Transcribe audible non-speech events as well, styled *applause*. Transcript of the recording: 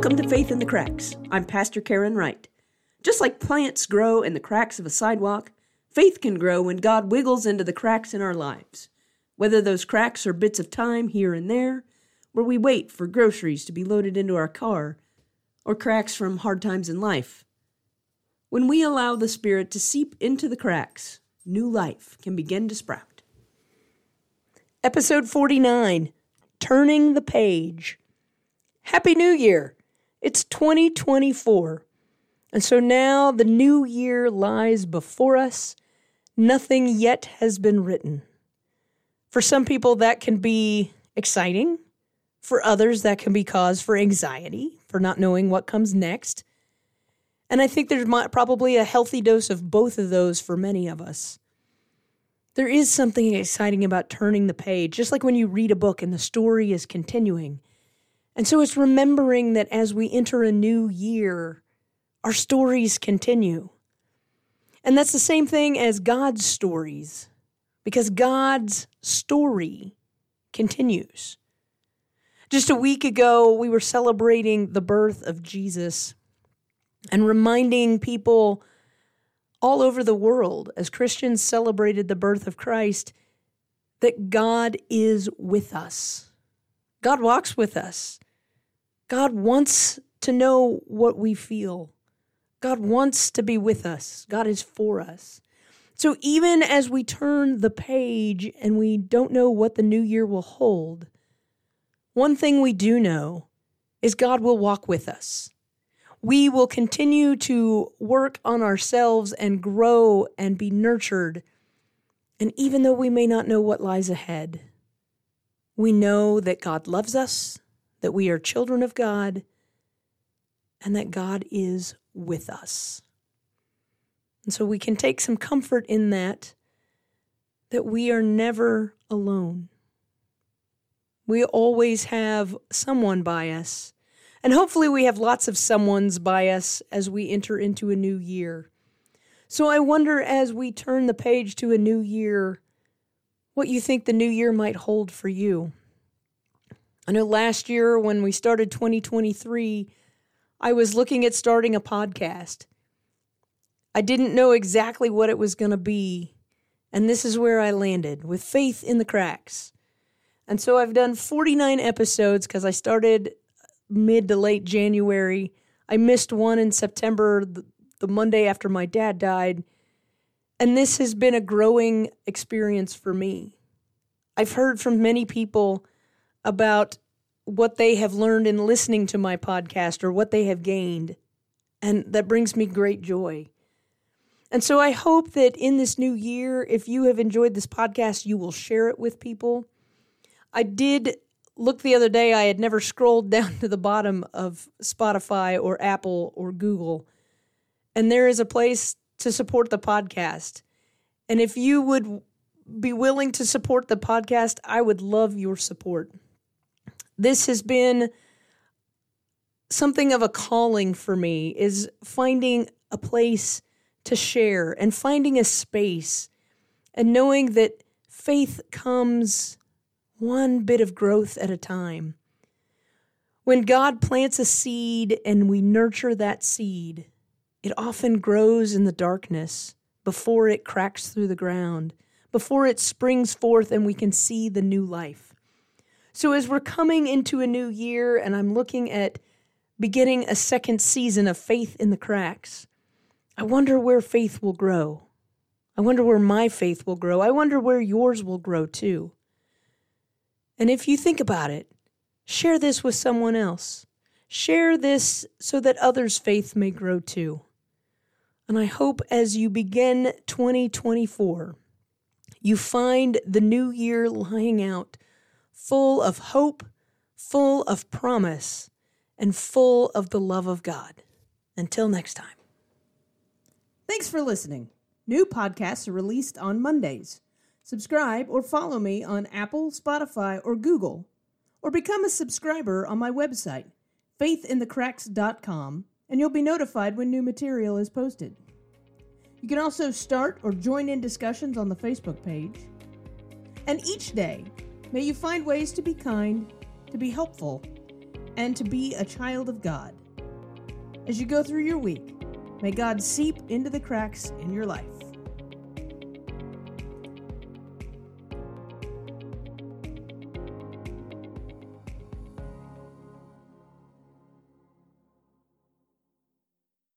Welcome to Faith in the Cracks. I'm Pastor Karen Wright. Just like plants grow in the cracks of a sidewalk, faith can grow when God wiggles into the cracks in our lives. Whether those cracks are bits of time here and there, where we wait for groceries to be loaded into our car, or cracks from hard times in life. When we allow the Spirit to seep into the cracks, new life can begin to sprout. Episode 49 Turning the Page. Happy New Year! It's 2024. And so now the new year lies before us. Nothing yet has been written. For some people, that can be exciting. For others, that can be cause for anxiety, for not knowing what comes next. And I think there's probably a healthy dose of both of those for many of us. There is something exciting about turning the page, just like when you read a book and the story is continuing. And so it's remembering that as we enter a new year, our stories continue. And that's the same thing as God's stories, because God's story continues. Just a week ago, we were celebrating the birth of Jesus and reminding people all over the world as Christians celebrated the birth of Christ that God is with us. God walks with us. God wants to know what we feel. God wants to be with us. God is for us. So even as we turn the page and we don't know what the new year will hold, one thing we do know is God will walk with us. We will continue to work on ourselves and grow and be nurtured. And even though we may not know what lies ahead, we know that God loves us, that we are children of God, and that God is with us. And so we can take some comfort in that, that we are never alone. We always have someone by us. And hopefully, we have lots of someones by us as we enter into a new year. So I wonder as we turn the page to a new year, what you think the new year might hold for you. I know last year when we started 2023, I was looking at starting a podcast. I didn't know exactly what it was going to be, and this is where I landed with faith in the cracks. And so I've done 49 episodes because I started uh, mid to late January. I missed one in September, the, the Monday after my dad died. And this has been a growing experience for me. I've heard from many people about what they have learned in listening to my podcast or what they have gained. And that brings me great joy. And so I hope that in this new year, if you have enjoyed this podcast, you will share it with people. I did look the other day, I had never *laughs* scrolled down to the bottom of Spotify or Apple or Google. And there is a place to support the podcast. And if you would be willing to support the podcast, I would love your support. This has been something of a calling for me is finding a place to share and finding a space and knowing that faith comes one bit of growth at a time. When God plants a seed and we nurture that seed, it often grows in the darkness before it cracks through the ground, before it springs forth and we can see the new life. So, as we're coming into a new year and I'm looking at beginning a second season of Faith in the Cracks, I wonder where faith will grow. I wonder where my faith will grow. I wonder where yours will grow too. And if you think about it, share this with someone else. Share this so that others' faith may grow too. And I hope as you begin 2024, you find the new year lying out full of hope, full of promise, and full of the love of God. Until next time. Thanks for listening. New podcasts are released on Mondays. Subscribe or follow me on Apple, Spotify, or Google, or become a subscriber on my website, faithinthecracks.com, and you'll be notified when new material is posted. You can also start or join in discussions on the Facebook page. And each day, may you find ways to be kind, to be helpful, and to be a child of God. As you go through your week, may God seep into the cracks in your life.